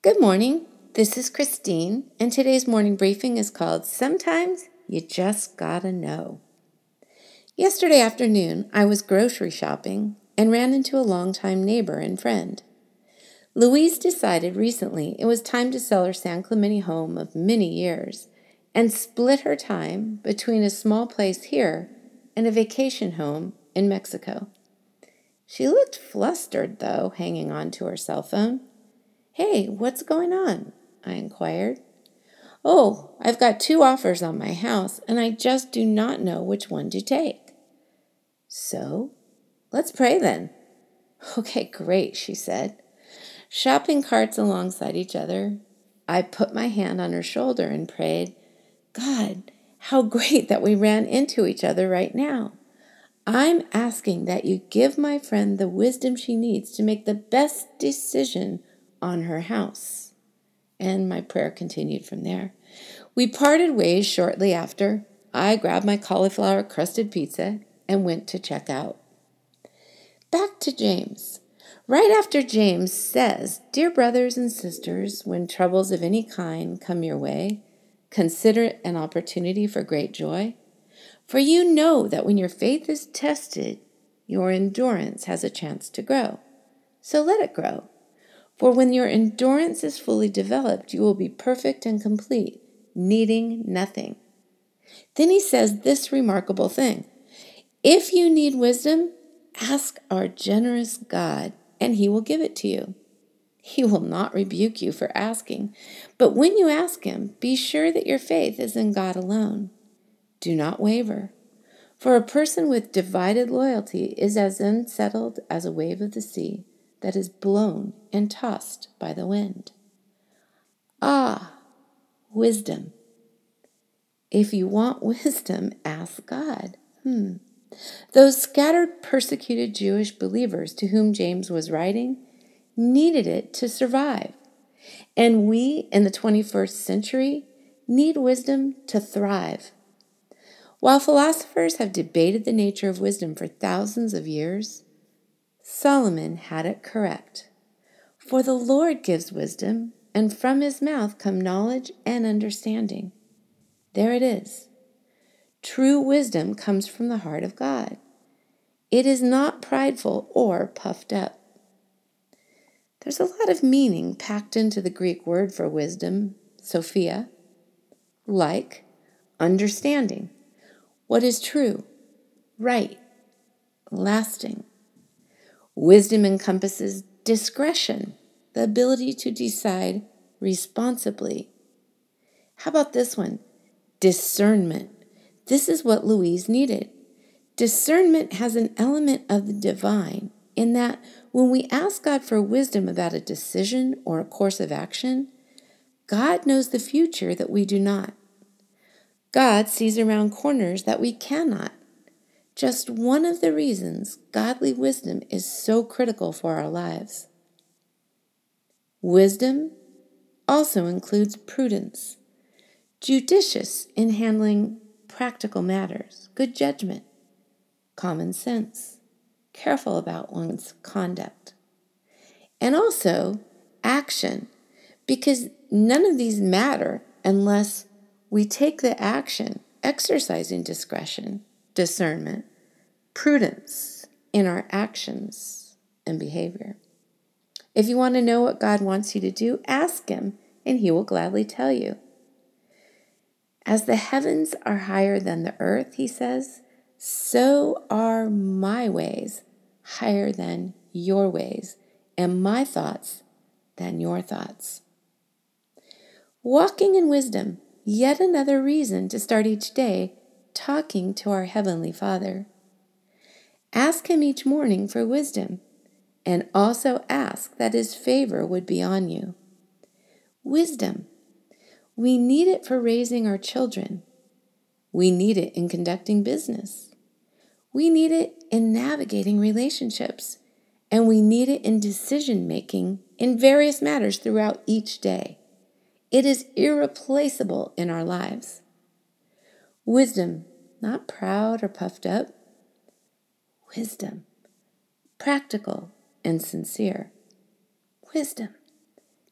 Good morning. This is Christine, and today's morning briefing is called Sometimes You Just Gotta Know. Yesterday afternoon, I was grocery shopping and ran into a longtime neighbor and friend. Louise decided recently it was time to sell her San Clemente home of many years and split her time between a small place here and a vacation home in Mexico. She looked flustered, though, hanging on to her cell phone. Hey, what's going on? I inquired. Oh, I've got two offers on my house, and I just do not know which one to take. So, let's pray then. Okay, great, she said. Shopping carts alongside each other, I put my hand on her shoulder and prayed, God, how great that we ran into each other right now. I'm asking that you give my friend the wisdom she needs to make the best decision on her house. And my prayer continued from there. We parted ways shortly after. I grabbed my cauliflower crusted pizza and went to check out. Back to James. Right after James says, Dear brothers and sisters, when troubles of any kind come your way, consider it an opportunity for great joy. For you know that when your faith is tested, your endurance has a chance to grow. So let it grow. For when your endurance is fully developed, you will be perfect and complete, needing nothing. Then he says this remarkable thing If you need wisdom, ask our generous God, and he will give it to you. He will not rebuke you for asking, but when you ask him, be sure that your faith is in God alone. Do not waver. For a person with divided loyalty is as unsettled as a wave of the sea that is blown and tossed by the wind. Ah, wisdom. If you want wisdom, ask God. Hmm. Those scattered, persecuted Jewish believers to whom James was writing needed it to survive. And we in the 21st century need wisdom to thrive. While philosophers have debated the nature of wisdom for thousands of years, Solomon had it correct. For the Lord gives wisdom, and from his mouth come knowledge and understanding. There it is. True wisdom comes from the heart of God. It is not prideful or puffed up. There's a lot of meaning packed into the Greek word for wisdom, Sophia, like understanding, what is true, right, lasting, Wisdom encompasses discretion, the ability to decide responsibly. How about this one? Discernment. This is what Louise needed. Discernment has an element of the divine in that when we ask God for wisdom about a decision or a course of action, God knows the future that we do not. God sees around corners that we cannot just one of the reasons godly wisdom is so critical for our lives. Wisdom also includes prudence, judicious in handling practical matters, good judgment, common sense, careful about one's conduct, and also action, because none of these matter unless we take the action exercising discretion discernment, prudence in our actions and behavior. If you want to know what God wants you to do, ask Him, and He will gladly tell you. As the heavens are higher than the earth, He says, so are my ways higher than your ways, and my thoughts than your thoughts. Walking in wisdom, yet another reason to start each day talking to our Heavenly Father. Ask Him each morning for wisdom, and also ask that His favor would be on you. Wisdom. We need it for raising our children. We need it in conducting business. We need it in navigating relationships. And we need it in decision making in various matters throughout each day. It is irreplaceable in our lives. Wisdom, not proud or puffed up. Wisdom, practical and sincere. Wisdom,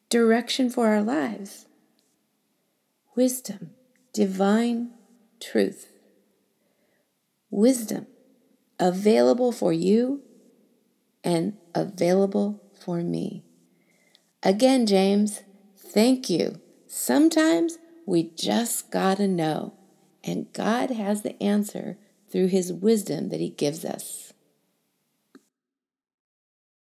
direction for our lives. Wisdom, divine truth. Wisdom available for you and available for me. Again, James, thank you. Sometimes we just gotta know, and God has the answer through His wisdom that He gives us.